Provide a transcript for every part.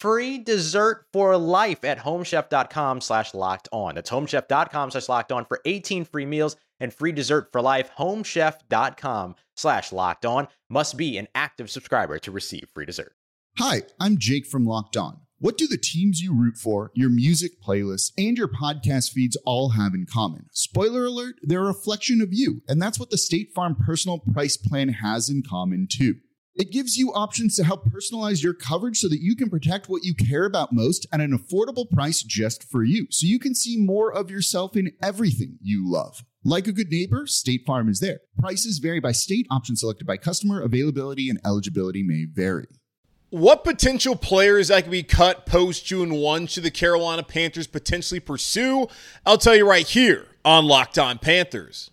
free dessert for life at homechef.com slash locked on. That's homechef.com slash locked on for 18 free meals and free dessert for life. Homechef.com slash locked on must be an active subscriber to receive free dessert. Hi, I'm Jake from Locked On. What do the teams you root for, your music playlists, and your podcast feeds all have in common? Spoiler alert, they're a reflection of you, and that's what the State Farm personal price plan has in common too. It gives you options to help personalize your coverage so that you can protect what you care about most at an affordable price just for you, so you can see more of yourself in everything you love. Like a good neighbor, State Farm is there. Prices vary by state, options selected by customer, availability, and eligibility may vary. What potential players that could be cut post June 1 should the Carolina Panthers potentially pursue? I'll tell you right here on Locked On Panthers.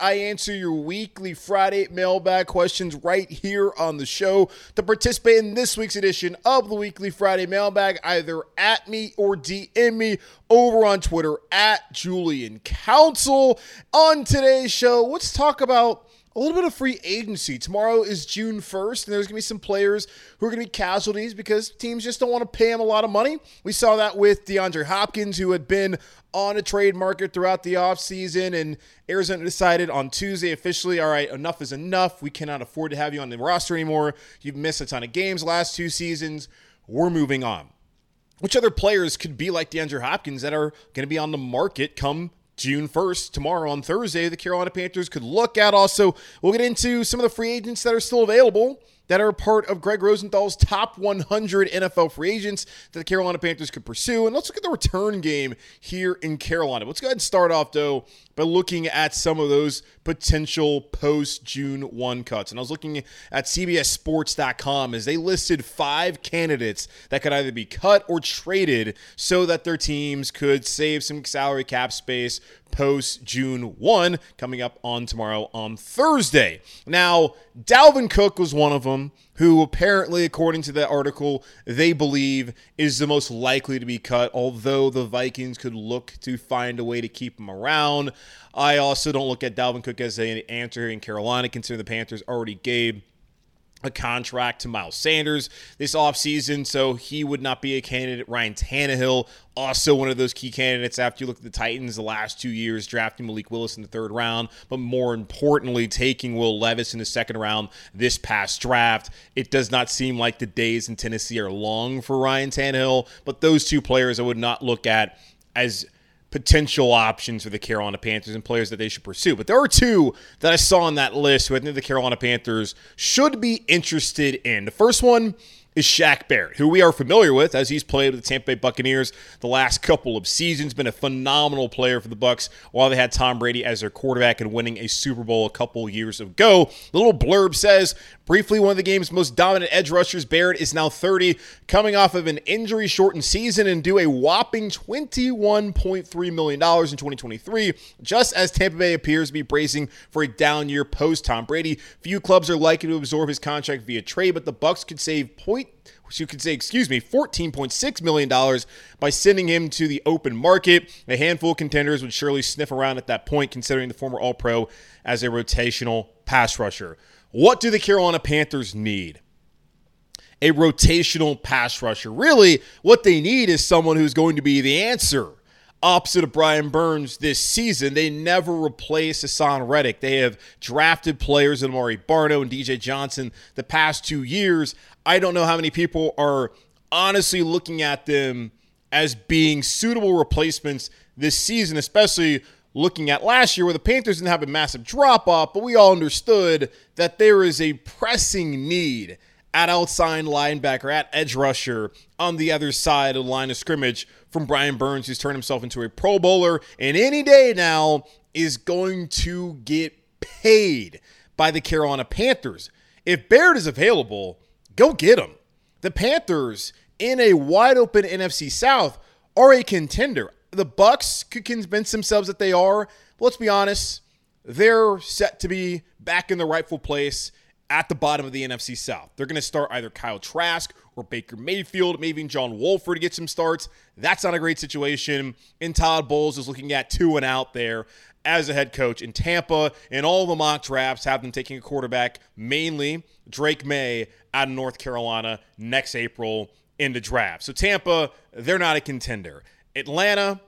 I answer your weekly Friday mailbag questions right here on the show. To participate in this week's edition of the weekly Friday mailbag, either at me or DM me over on Twitter at Julian Council. On today's show, let's talk about a little bit of free agency. Tomorrow is June 1st, and there's going to be some players who are going to be casualties because teams just don't want to pay them a lot of money. We saw that with DeAndre Hopkins, who had been on a trade market throughout the offseason, and Arizona decided on Tuesday officially, all right, enough is enough. We cannot afford to have you on the roster anymore. You've missed a ton of games last two seasons. We're moving on. Which other players could be like DeAndre Hopkins that are going to be on the market come June 1st, tomorrow on Thursday, the Carolina Panthers could look at. Also, we'll get into some of the free agents that are still available that are part of Gregg Rosenthal's top 100 NFL free agents that the Carolina Panthers could pursue. And let's look at the return game here in Carolina. Let's go ahead and start off, though, by looking at some of those potential post June 1 cuts. And I was looking at CBSSports.com as they listed five candidates that could either be cut or traded so that their teams could save some salary cap space post June 1 coming up on tomorrow on Thursday. Now, Dalvin Cook was one of them who apparently, according to that article, they believe is the most likely to be cut, although the Vikings could look to find a way to keep him around. I also don't look at Dalvin Cook as an answer in Carolina, considering the Panthers already gave a contract to Miles Sanders this offseason, so he would not be a candidate. Ryan Tannehill, also one of those key candidates after you look at the Titans the last two years, drafting Malik Willis in the third round, but more importantly, taking Will Levis in the second round this past draft. It does not seem like the days in Tennessee are long for Ryan Tannehill, but those two players I would not look at as potential options for the Carolina Panthers and players that they should pursue. But there are two that I saw on that list who I think the Carolina Panthers should be interested in. The first one is Shaq Barrett, who we are familiar with as he's played with the Tampa Bay Buccaneers the last couple of seasons. Been a phenomenal player for the Bucs while they had Tom Brady as their quarterback and winning a Super Bowl a couple years ago. The little blurb says briefly one of the game's most dominant edge rushers. Barrett is now 30, coming off of an injury-shortened season and due a whopping 21.3 million dollars in 2023. Just as Tampa Bay appears to be bracing for a down year post Tom Brady, few clubs are likely to absorb his contract via trade, but the Bucs could save point you could say, excuse me, $14.6 million by sending him to the open market. A handful of contenders would surely sniff around at that point, considering the former All Pro as a rotational pass rusher. What do the Carolina Panthers need? A rotational pass rusher. Really, what they need is someone who's going to be the answer opposite of Brian Burns this season. They never replace Haason Reddick. They have drafted players in Amaré Barno and DJ Johnson the past two years. I don't know how many people are honestly looking at them as being suitable replacements this season, especially looking at last year where the Panthers didn't have a massive drop off, but we all understood that there is a pressing need at outside linebacker, at edge rusher on the other side of the line of scrimmage from Brian Burns, who's turned himself into a Pro Bowler and any day now is going to get paid by the Carolina Panthers. If Barrett is available, go get him. The Panthers in a wide open NFC South are a contender. The Bucs could convince themselves that they are. But let's be honest, they're set to be back in the rightful place at the bottom of the NFC South. They're going to start either Kyle Trask or Baker Mayfield, maybe John Wolford to get some starts. That's not a great situation. And Todd Bowles is looking at two and out there as a head coach in Tampa. And all the mock drafts have them taking a quarterback, mainly Drake Maye out of North Carolina next April in the draft. So Tampa, they're not a contender. Atlanta,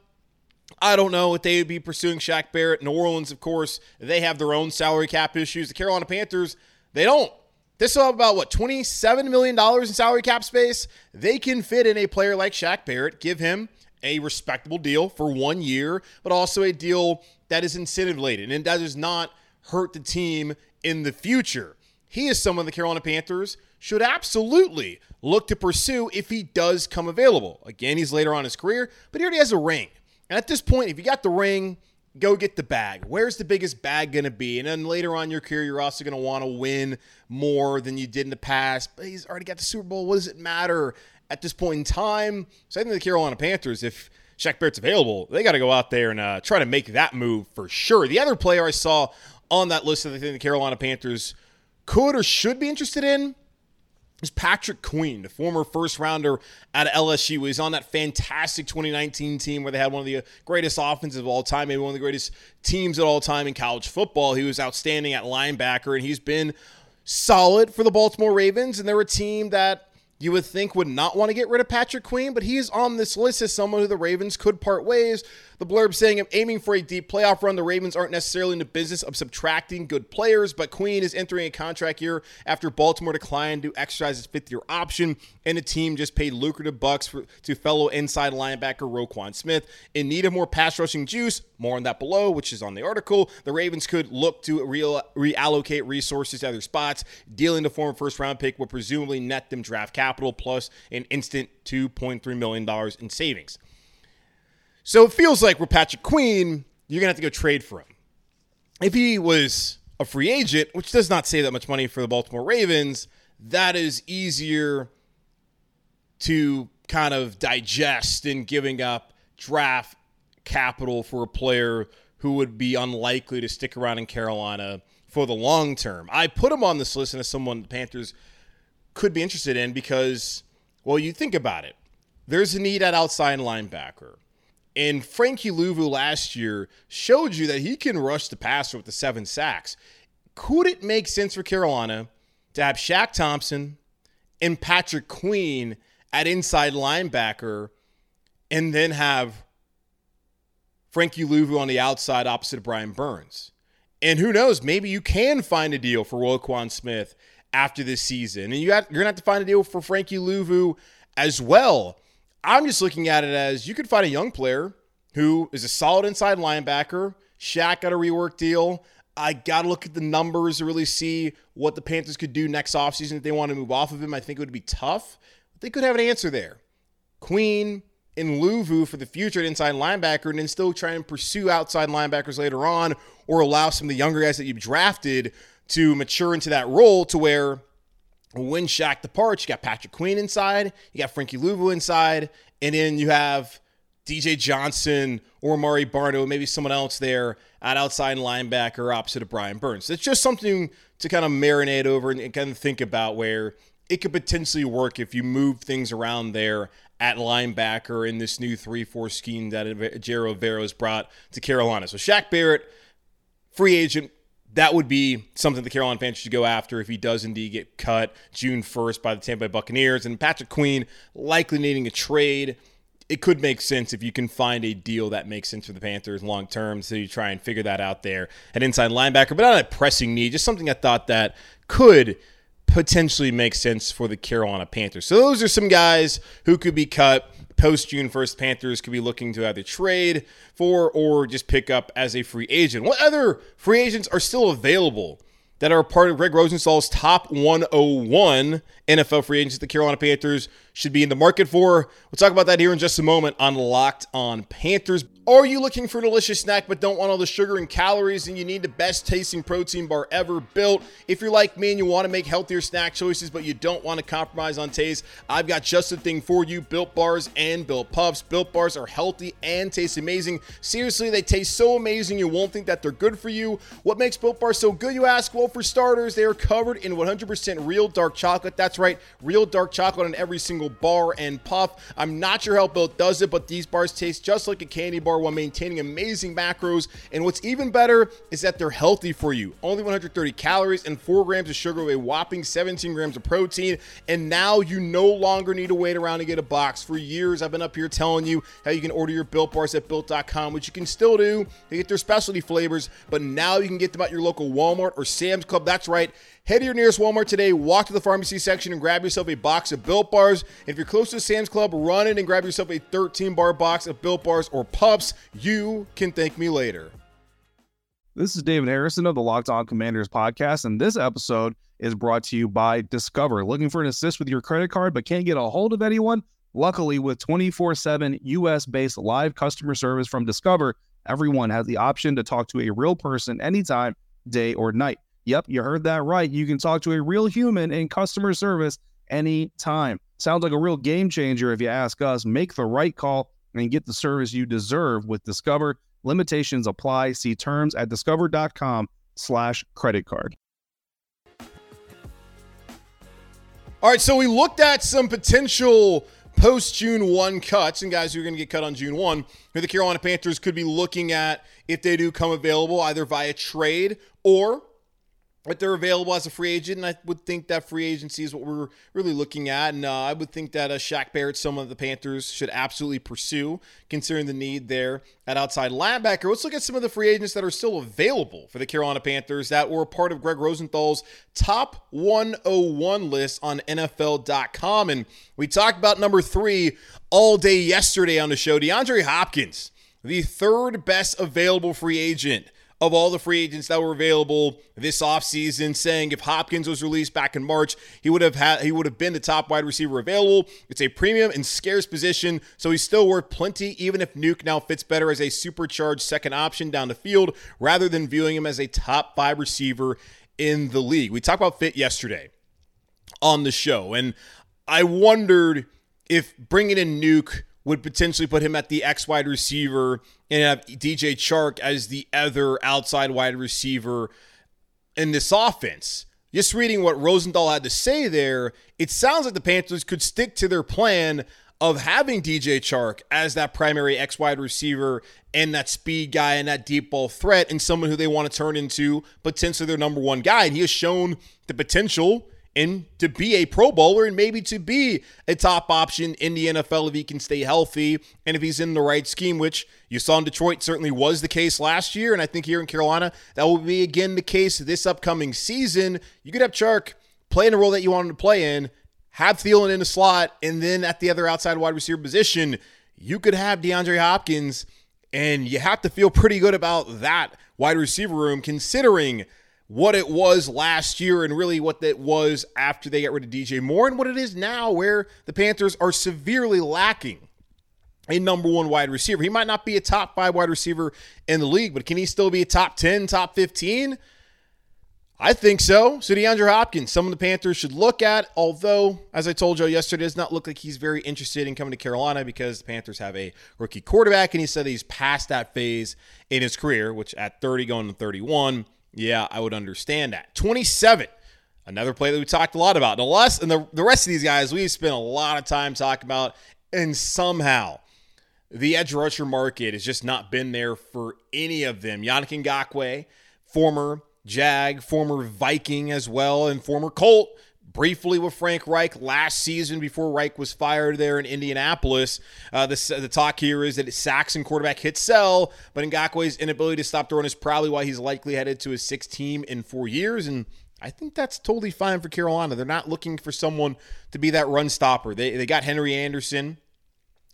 I don't know if they would be pursuing Shaq Barrett. New Orleans, of course, they have their own salary cap issues. The Carolina Panthers, they don't. This will have about what $27 million in salary cap space. They can fit in a player like Shaq Barrett, give him a respectable deal for one year, but also a deal that is incentive laden and that does not hurt the team in the future. He is someone the Carolina Panthers should absolutely look to pursue if he does come available. Again, he's later on his career, but he already has a ring. And at this point, if you got the ring, go get the bag. Where's the biggest bag going to be? And then later on your career, you're also going to want to win more than you did in the past. But he's already got the Super Bowl. What does it matter at this point in time? So I think the Carolina Panthers, if Shaq Barrett's available, they got to go out there and uh, try to make that move for sure. The other player I saw on that list that I think the Carolina Panthers could or should be interested in is Patrick Queen, the former first rounder of LSU. He's on that fantastic 2019 team where they had one of the greatest offenses of all time, maybe one of the greatest teams at all time in college football. He was outstanding at linebacker, and he's been solid for the Baltimore Ravens. And they're a team that you would think would not want to get rid of Patrick Queen, but he's on this list as someone who the Ravens could part ways. The blurb saying, I'm aiming for a deep playoff run, the Ravens aren't necessarily in the business of subtracting good players, but Queen is entering a contract year after Baltimore declined to exercise its fifth year option, and the team just paid lucrative bucks for, to fellow inside linebacker Roquan Smith. In need of more pass rushing juice, more on that below, which is on the article, the Ravens could look to real, reallocate resources to other spots. Dealing the former first round pick would presumably net them draft capital plus an instant $2.3 million in savings. So it feels like with Patrick Queen, you're going to have to go trade for him. If he was a free agent, which does not save that much money for the Baltimore Ravens, that is easier to kind of digest in giving up draft capital for a player who would be unlikely to stick around in Carolina for the long term. I put him on this list as someone the Panthers could be interested in because, well, you think about it. There's a need at outside linebacker. And Frankie Luvu last year showed you that he can rush the passer with the seven sacks. Could it make sense for Carolina to have Shaq Thompson and Patrick Queen at inside linebacker and then have Frankie Luvu on the outside opposite of Brian Burns. And who knows, maybe you can find a deal for Roquan Smith after this season. And you you're going to have to find a deal for Frankie Luvu as well. I'm just looking at it as you could find a young player who is a solid inside linebacker. Shaq got a rework deal. I got to look at the numbers to really see what the Panthers could do next offseason if they want to move off of him. I think it would be tough, but they could have an answer there. Queen and Luvu for the future at inside linebacker, and then still try and pursue outside linebackers later on, or allow some of the younger guys that you've drafted to mature into that role to where when Shaq departs, you got Patrick Queen inside, you got Frankie Luvu inside, and then you have DJ Johnson or Mari Barno, maybe someone else there at outside linebacker opposite of Brian Burns. It's just something to kind of marinate over and kind of think about where it could potentially work if you move things around there at linebacker in this new 3 4 scheme that Ejiro Evero has brought to Carolina. So Shaq Barrett, free agent, that would be something the Carolina Panthers should go after if he does indeed get cut June 1st by the Tampa Bay Buccaneers. And Patrick Queen likely needing a trade it could make sense if you can find a deal that makes sense for the Panthers long term. So you try and figure that out there at inside linebacker, but not a pressing need, just something I thought that could potentially make sense for the Carolina Panthers. So those are some guys who could be cut post June 1st. Panthers could be looking to either trade for or just pick up as a free agent. What other free agents are still available? that are part of Gregg Rosenthal's top 101 NFL free agents the Carolina Panthers should be in the market for. We'll talk about that here in just a moment on Locked on Panthers. Are you looking for a delicious snack but don't want all the sugar and calories and you need the best tasting protein bar ever built? If you're like me and you want to make healthier snack choices but you don't want to compromise on taste, I've got just the thing for you Built Bars and Built Puffs. Built Bars are healthy and taste amazing. Seriously, they taste so amazing you won't think that they're good for you. What makes Built Bars so good, you ask? Well, for starters, they are covered in 100% real dark chocolate. That's right, real dark chocolate on every single bar and puff. I'm not sure how Built does it, but these bars taste just like a candy bar while maintaining amazing macros. And what's even better is that they're healthy for you. Only 130 calories and 4 grams of sugar with a whopping 17 grams of protein. And now you no longer need to wait around to get a box. For years, I've been up here telling you how you can order your Built Bars at Built.com, which you can still do. They get their specialty flavors, but now you can get them at your local Walmart or Sam's Club. That's right. Head to your nearest Walmart today, walk to the pharmacy section, and grab yourself a box of Built Bars. If you're close to Sam's Club, run in and grab yourself a 13 bar box of Built Bars or Pups. You can thank me later. This is David Harrison of the Locked On Commanders podcast, and this episode is brought to you by Discover. Looking for an assist with your credit card but can't get a hold of anyone? Luckily, with 24 7 US based live customer service from Discover, everyone has the option to talk to a real person anytime, day or night. Yep, you heard that right. You can talk to a real human in customer service anytime. Sounds like a real game changer if you ask us. Make the right call and get the service you deserve with Discover. Limitations apply. See terms at discover.com slash credit card. All right, so we looked at some potential post June 1 cuts and guys who are going to get cut on June 1 who the Carolina Panthers could be looking at if they do come available either via trade or but they're available as a free agent, and I would think that free agency is what we're really looking at. And uh, I would think that uh, Shaq Barrett, someone of the Panthers should absolutely pursue, considering the need there at outside linebacker. Let's look at some of the free agents that are still available for the Carolina Panthers that were part of Gregg Rosenthal's top 101 list on NFL.com. And we talked about number three all day yesterday on the show DeAndre Hopkins, the third best available free agent of all the free agents that were available this offseason, saying if Hopkins was released back in March, he would have had he would have been the top wide receiver available. It's a premium and scarce position, so he's still worth plenty, even if Nuke now fits better as a supercharged second option down the field rather than viewing him as a top five receiver in the league. We talked about fit yesterday on the show, and I wondered if bringing in Nuke would potentially put him at the X wide receiver and have DJ Chark as the other outside wide receiver in this offense. Just reading what Rosenthal had to say there, it sounds like the Panthers could stick to their plan of having DJ Chark as that primary X wide receiver and that speed guy and that deep ball threat and someone who they want to turn into potentially their number one guy. And he has shown the potential and to be a Pro Bowler and maybe to be a top option in the NFL if he can stay healthy and if he's in the right scheme, which you saw in Detroit certainly was the case last year. And I think here in Carolina, that will be again the case this upcoming season. You could have Chark play in the role that you want him to play in, have Thielen in the slot, and then at the other outside wide receiver position, you could have DeAndre Hopkins. And you have to feel pretty good about that wide receiver room considering – what it was last year and really what it was after they got rid of DJ Moore and what it is now, where the Panthers are severely lacking a number one wide receiver. He might not be a top five wide receiver in the league, but can he still be a top 10, top 15? I think so. So DeAndre Hopkins, some of the Panthers should look at, although, as I told you yesterday, does not look like he's very interested in coming to Carolina because the Panthers have a rookie quarterback, and he said he's past that phase in his career, which at 30 going to 31 yeah, I would understand that. 27. Another play that we talked a lot about. And the, less, and the, the rest of these guys, we spent a lot of time talking about, and somehow the edge rusher market has just not been there for any of them. Yannick Ngakoue, former Jag, former Viking as well, and former Colt briefly with Frank Reich last season before Reich was fired there in Indianapolis. Uh, the, the talk here is that Saxon quarterback hit sell, but Ngakoue's inability to stop the run is probably why he's likely headed to his sixth team in four years. And I think that's totally fine for Carolina. They're not looking for someone to be that run stopper. They, they got Henry Anderson.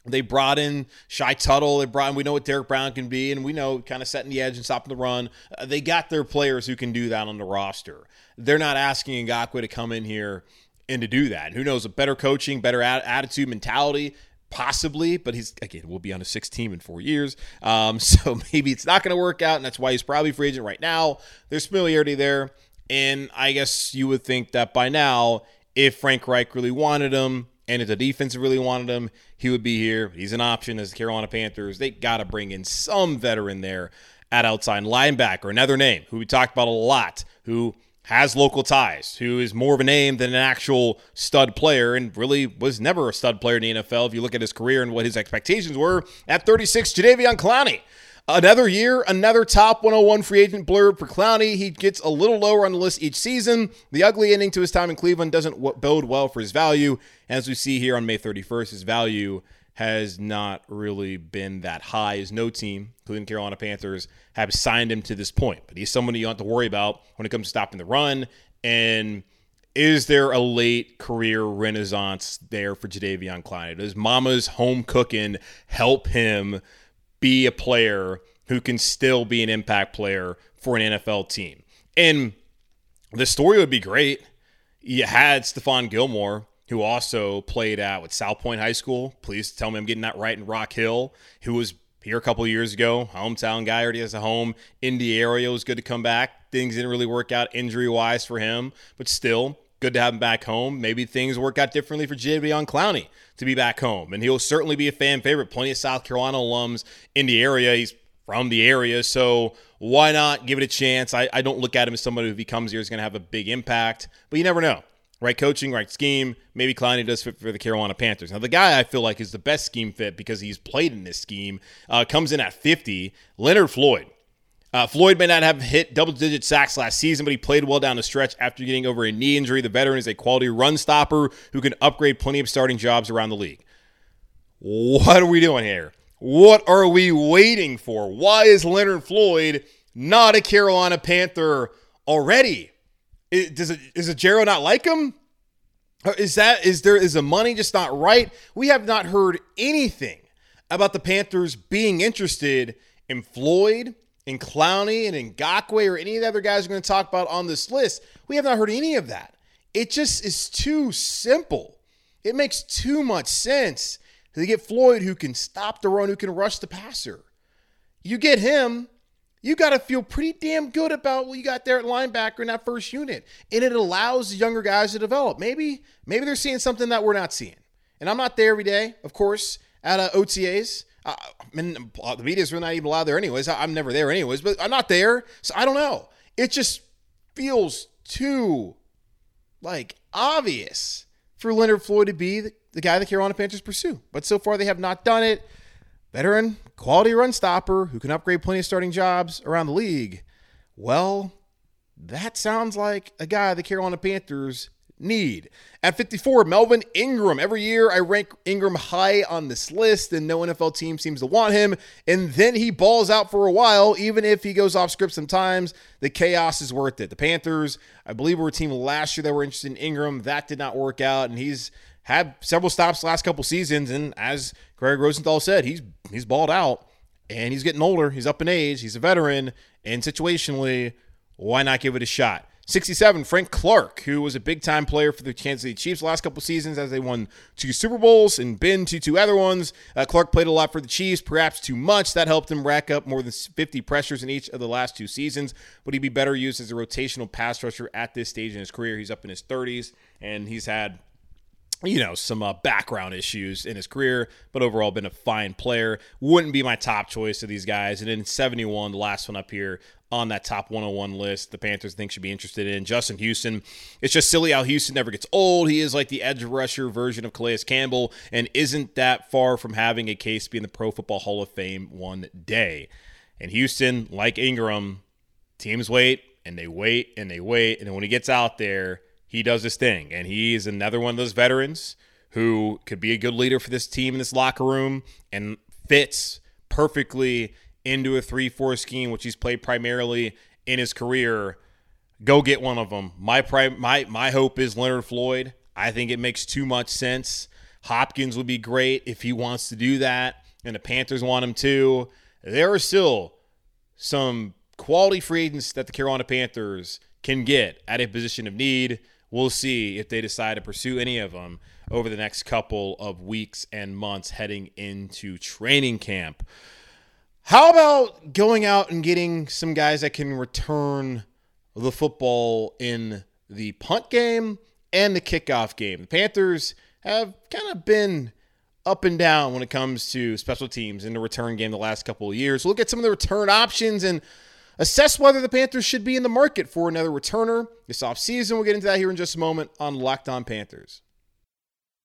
They brought in Shy Tuttle. They brought in, we know what Derrick Brown can be, and we know kind of setting the edge and stopping the run. Uh, they got their players who can do that on the roster. They're not asking Ngakoue to come in here and to do that. And Who knows? A better coaching, better attitude, mentality, possibly. But he's again, will be on a six team in four years. Um, so maybe it's not going to work out, and that's why he's probably free agent right now. There's familiarity there, and I guess you would think that by now, if Frank Reich really wanted him, and if the defense really wanted him, he would be here. He's an option as the Carolina Panthers. They got to bring in some veteran there at outside linebacker. Another name who we talked about a lot, who has local ties, who is more of a name than an actual stud player and really was never a stud player in the NFL if you look at his career and what his expectations were. At 36, Jadeveon Clowney. Another year, another top 101 free agent blurb for Clowney. He gets a little lower on the list each season. The ugly ending to his time in Cleveland doesn't bode well for his value. As we see here on May 31st, his value has not really been that high as no team, including Carolina Panthers, have signed him to this point. But he's someone you don't have to worry about when it comes to stopping the run. And is there a late career renaissance there for Jadeveon Clowney? Does Mama's home cooking help him be a player who can still be an impact player for an NFL team? And the story would be great. You had Stephon Gilmore who also played at with South Pointe High School. Please tell me I'm getting that right in Rock Hill, who was here a couple years ago. Hometown guy already has a home in the area. It was good to come back. Things didn't really work out injury wise for him, but still good to have him back home. Maybe things work out differently for Jadeveon Clowney to be back home, and he'll certainly be a fan favorite. Plenty of South Carolina alums in the area. He's from the area, so why not give it a chance? I, I don't look at him as somebody who, if he comes here, is going to have a big impact, but you never know right coaching, right scheme. Maybe Clowney does fit for the Carolina Panthers. Now, the guy I feel like is the best scheme fit because he's played in this scheme uh, comes in at 50. Leonard Floyd. Uh, Floyd may not have hit double digit sacks last season, but he played well down the stretch after getting over a knee injury. The veteran is a quality run stopper who can upgrade plenty of starting jobs around the league. What are we doing here? What are we waiting for? Why is Leonard Floyd not a Carolina Panther already? It, does it is it Jero not like him? Is that is there is the money just not right? We have not heard anything about the Panthers being interested in Floyd, in Clowney, and in Ngakoue, or any of the other guys we're going to talk about on this list. We have not heard any of that. It just is too simple. It makes too much sense to get Floyd who can stop the run, who can rush the passer. You get him, you got to feel pretty damn good about what you got there at linebacker in that first unit. And it allows the younger guys to develop. Maybe, maybe they're seeing something that we're not seeing. And I'm not there every day, of course, at uh, OTAs. I mean, the media's really not even allowed there anyways. I'm never there anyways, but I'm not there. So I don't know. It just feels too, like, obvious for Leonard Floyd to be the, the guy the Carolina Panthers pursue. But so far, they have not done it veteran, quality run stopper who can upgrade plenty of starting jobs around the league. Well, that sounds like a guy the Carolina Panthers need. At 54, Melvin Ingram. Every year I rank Ingram high on this list, and no NFL team seems to want him. And then he balls out for a while, even if he goes off script sometimes. The chaos is worth it. The Panthers, I believe, were a team last year that were interested in Ingram. That did not work out, and he's had several stops last couple seasons. And as Gregg Rosenthal said, he's he's balled out, and he's getting older. He's up in age. He's a veteran, and situationally, why not give it a shot? 67, Frank Clark, who was a big time player for the Kansas City Chiefs last couple seasons as they won two Super Bowls and been to two other ones. Uh, Clark played a lot for the Chiefs, perhaps too much. That helped him rack up more than 50 pressures in each of the last two seasons. Would he be better used as a rotational pass rusher at this stage in his career? He's up in his 30s and he's had you know, some uh, background issues in his career, but overall been a fine player. Wouldn't be my top choice of these guys. And in 71, the last one up here on that top 101 list, the Panthers think should be interested in Justin Houston. It's just silly how Houston never gets old. He is like the edge rusher version of Calais Campbell and isn't that far from having a case to be in the Pro Football Hall of Fame one day. And Houston, like Ingram, teams wait and they wait and they wait. And then when he gets out there, he does his thing. And he is another one of those veterans who could be a good leader for this team in this locker room and fits perfectly into a 3 4 scheme, which he's played primarily in his career. Go get one of them. My, my, my hope is Leonard Floyd. I think it makes too much sense. Hopkins would be great if he wants to do that, and the Panthers want him too. There are still some quality free agents that the Carolina Panthers can get at a position of need. We'll see if they decide to pursue any of them over the next couple of weeks and months heading into training camp. How about going out and getting some guys that can return the football in the punt game and the kickoff game? The Panthers have kind of been up and down when it comes to special teams in the return game the last couple of years. We'll look at some of the return options and assess whether the Panthers should be in the market for another returner this offseason. We'll get into that here in just a moment on Locked On Panthers.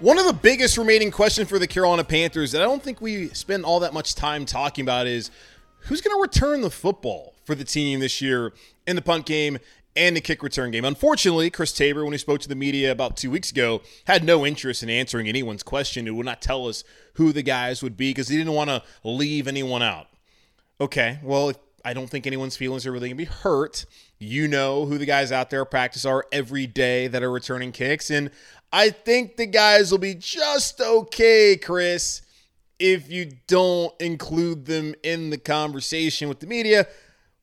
One of the biggest remaining questions for the Carolina Panthers that I don't think we spend all that much time talking about is who's going to return the football for the team this year in the punt game and the kick return game. Unfortunately, Chris Tabor, when he spoke to the media about two weeks ago, had no interest in answering anyone's question. He would not tell us who the guys would be because he didn't want to leave anyone out. Okay, well, I don't think anyone's feelings are really going to be hurt. You know who the guys out there practice are every day that are returning kicks. And I think the guys will be just okay, Chris, if you don't include them in the conversation with the media.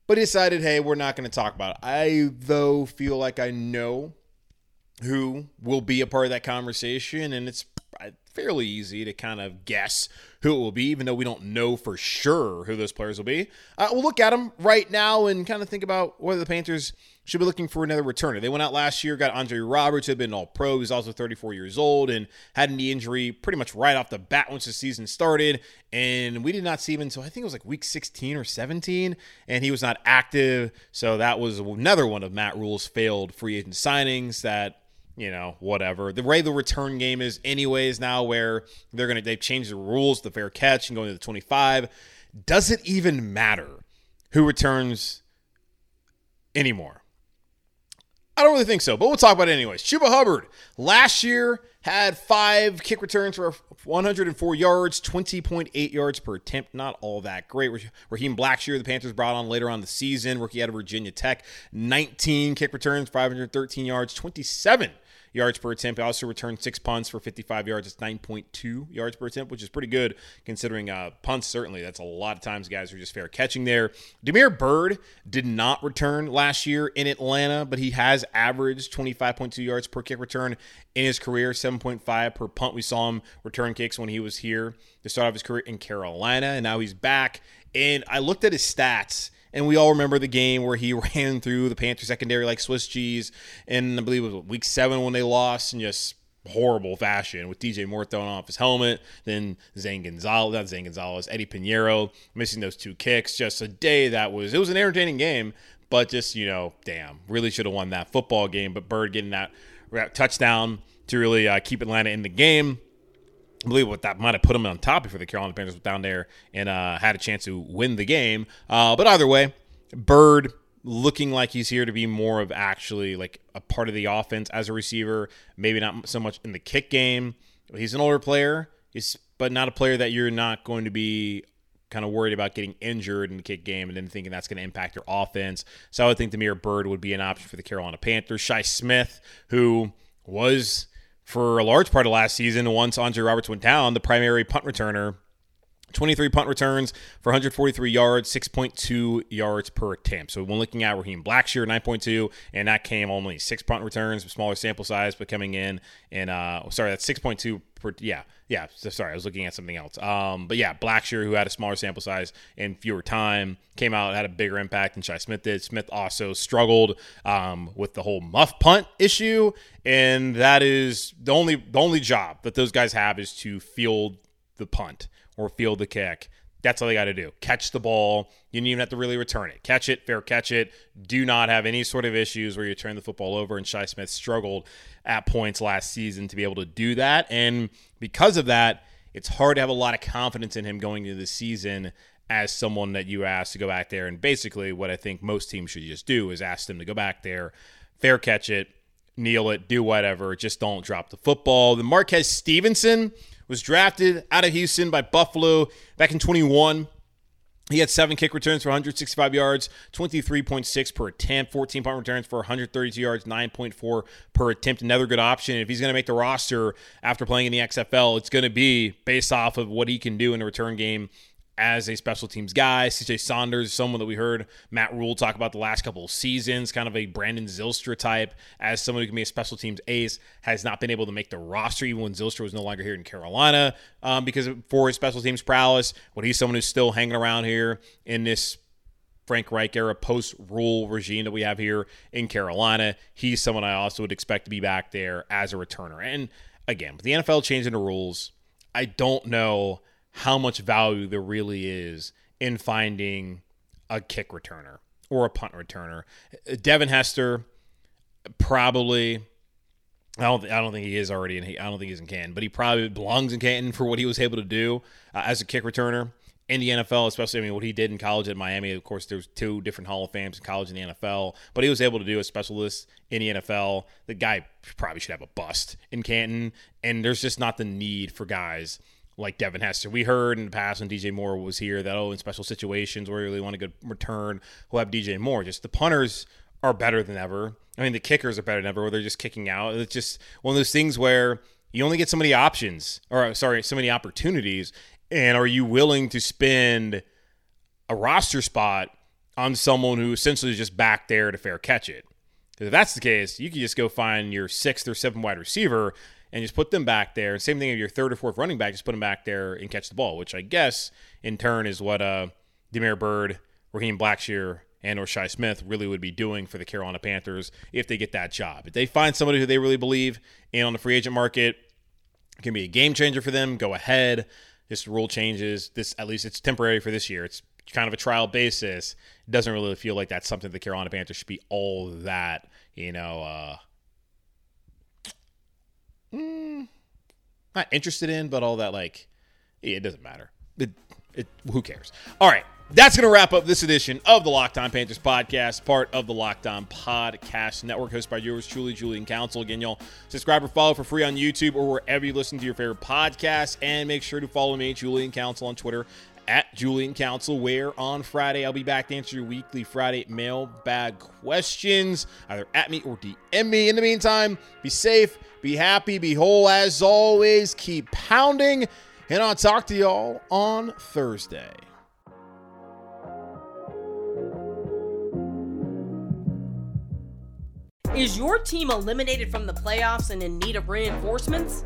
But he decided, hey, we're not going to talk about it. I, though, feel like I know who will be a part of that conversation, and it's fairly easy to kind of guess who it will be, even though we don't know for sure who those players will be. Uh, we'll look at them right now and kind of think about whether the Panthers should be looking for another returner. They went out last year, got Andre Roberts, who had been all pro. He's also 34 years old and had a knee injury pretty much right off the bat once the season started. And we did not see him until I think it was like week 16 or 17, and he was not active. So that was another one of Matt Rhule's failed free agent signings that you know, whatever. The way the return game is, anyways, now where they're gonna they've changed the rules, the fair catch and going to the 25. Does it even matter who returns anymore? I don't really think so, but we'll talk about it anyways. Chuba Hubbard last year had five kick returns for 104 yards, 20.8 yards per attempt. Not all that great. Raheem Blackshear, the Panthers brought on later on the season, rookie out of Virginia Tech, 19 kick returns, 513 yards, 27 yards per attempt. He also returned six punts for 55 yards. It's 9.2 yards per attempt, which is pretty good considering uh, punts, certainly. That's a lot of times guys are just fair catching there. Damiere Byrd did not return last year in Atlanta, but he has averaged 25.2 yards per kick return in his career, 7.5 per punt. We saw him return kicks when he was here to start off his career in Carolina, and now he's back. And I looked at his stats And we all remember the game where he ran through the Panther secondary like Swiss cheese. And I believe it was week seven when they lost and just horrible fashion with DJ Moore throwing off his helmet. Then Zane Gonzalez, not Zane Gonzalez, Eddie Piñeiro missing those two kicks. Just a day that was, it was an entertaining game, but just, you know, damn, really should have won that football game. But Byrd getting that touchdown to really uh, keep Atlanta in the game. I believe what that might have put them on top before the Carolina Panthers were down there and uh, had a chance to win the game. Uh, but either way, Byrd looking like he's here to be more of actually like a part of the offense as a receiver. Maybe not so much in the kick game. He's an older player, he's, but not a player that you're not going to be kind of worried about getting injured in the kick game and then thinking that's going to impact your offense. So I would think Damiere Byrd would be an option for the Carolina Panthers. Shi Smith, who was for a large part of last season, once Andre Roberts went down, the primary punt returner 23 punt returns for 143 yards, 6.2 yards per attempt. So when looking at Raheem Blackshear, 9.2, and that came only six punt returns, smaller sample size, but coming in and uh, sorry, that's 6.2 per. Yeah, yeah. So sorry, I was looking at something else. Um, but yeah, Blackshear, who had a smaller sample size and fewer time, came out had a bigger impact than Shi Smith did. Smith also struggled um, with the whole muff punt issue, and that is the only the only job that those guys have is to field the punt or field the kick. That's all they got to do. Catch the ball. You don't even have to really return it. Catch it, fair catch it. Do not have any sort of issues where you turn the football over. And Shi Smith struggled at points last season to be able to do that. And because of that, it's hard to have a lot of confidence in him going into the season as someone that you ask to go back there. And basically, what I think most teams should just do is ask them to go back there, fair catch it, kneel it, do whatever. Just don't drop the football. The Marquez Stevenson was drafted out of Houston by Buffalo back in 21. He had seven kick returns for 165 yards, 23.6 per attempt, 14 punt returns for 132 yards, 9.4 per attempt. Another good option. If he's going to make the roster after playing in the XFL, it's going to be based off of what he can do in the return game as a special teams guy. CJ Saunders, someone that we heard Matt Rhule talk about the last couple of seasons, kind of a Brandon Zylstra type, as someone who can be a special teams ace, has not been able to make the roster even when Zylstra was no longer here in Carolina um, because for his special teams prowess. But he's someone who's still hanging around here in this Frank Reich era post Rhule regime that we have here in Carolina. He's someone I also would expect to be back there as a returner. And again, with the NFL changing the rules, I don't know how much value there really is in finding a kick returner or a punt returner. Devin Hester probably I don't I don't think he is already in I don't think he's in Canton, but he probably belongs in Canton for what he was able to do uh, as a kick returner in the NFL, especially I mean what he did in college at Miami. Of course, there's two different Hall of Fames in college and the NFL, but he was able to do a specialist in the NFL. The guy probably should have a bust in Canton, and there's just not the need for guys like Devin Hester. We heard in the past when DJ Moore was here that, oh, in special situations where you really want a good return, we'll have DJ Moore. Just the punters are better than ever. I mean, the kickers are better than ever where they're just kicking out. It's just one of those things where you only get so many options, or sorry, so many opportunities. And are you willing to spend a roster spot on someone who essentially is just back there to fair catch it? Because if that's the case, you can just go find your sixth or seventh wide receiver and just put them back there. Same thing if your third or fourth running back, just put them back there and catch the ball, which I guess in turn is what uh, Damiere Byrd, Raheem Blackshear, and or Shi Smith really would be doing for the Carolina Panthers if they get that job. If they find somebody who they really believe in on the free agent market, can be a game changer for them. Go ahead. This rule changes. This at least it's temporary for this year. It's kind of a trial basis. It doesn't really feel like that's something the Carolina Panthers should be all that you know uh, not interested in, but all that like it doesn't matter. It, it, who cares? All right. That's going to wrap up this edition of the Locked On Panthers podcast, part of the Locked On Podcast Network, hosted by yours truly, Julian Council. Again, y'all subscribe or follow for free on YouTube or wherever you listen to your favorite podcast. And make sure to follow me, Julian Council, on Twitter at Julian Council, where on Friday I'll be back to answer your weekly Friday mailbag questions, either at me or DM me. In the meantime, be safe, be happy, be whole as always, keep pounding, and I'll talk to y'all on Thursday. Is your team eliminated from the playoffs and in need of reinforcements?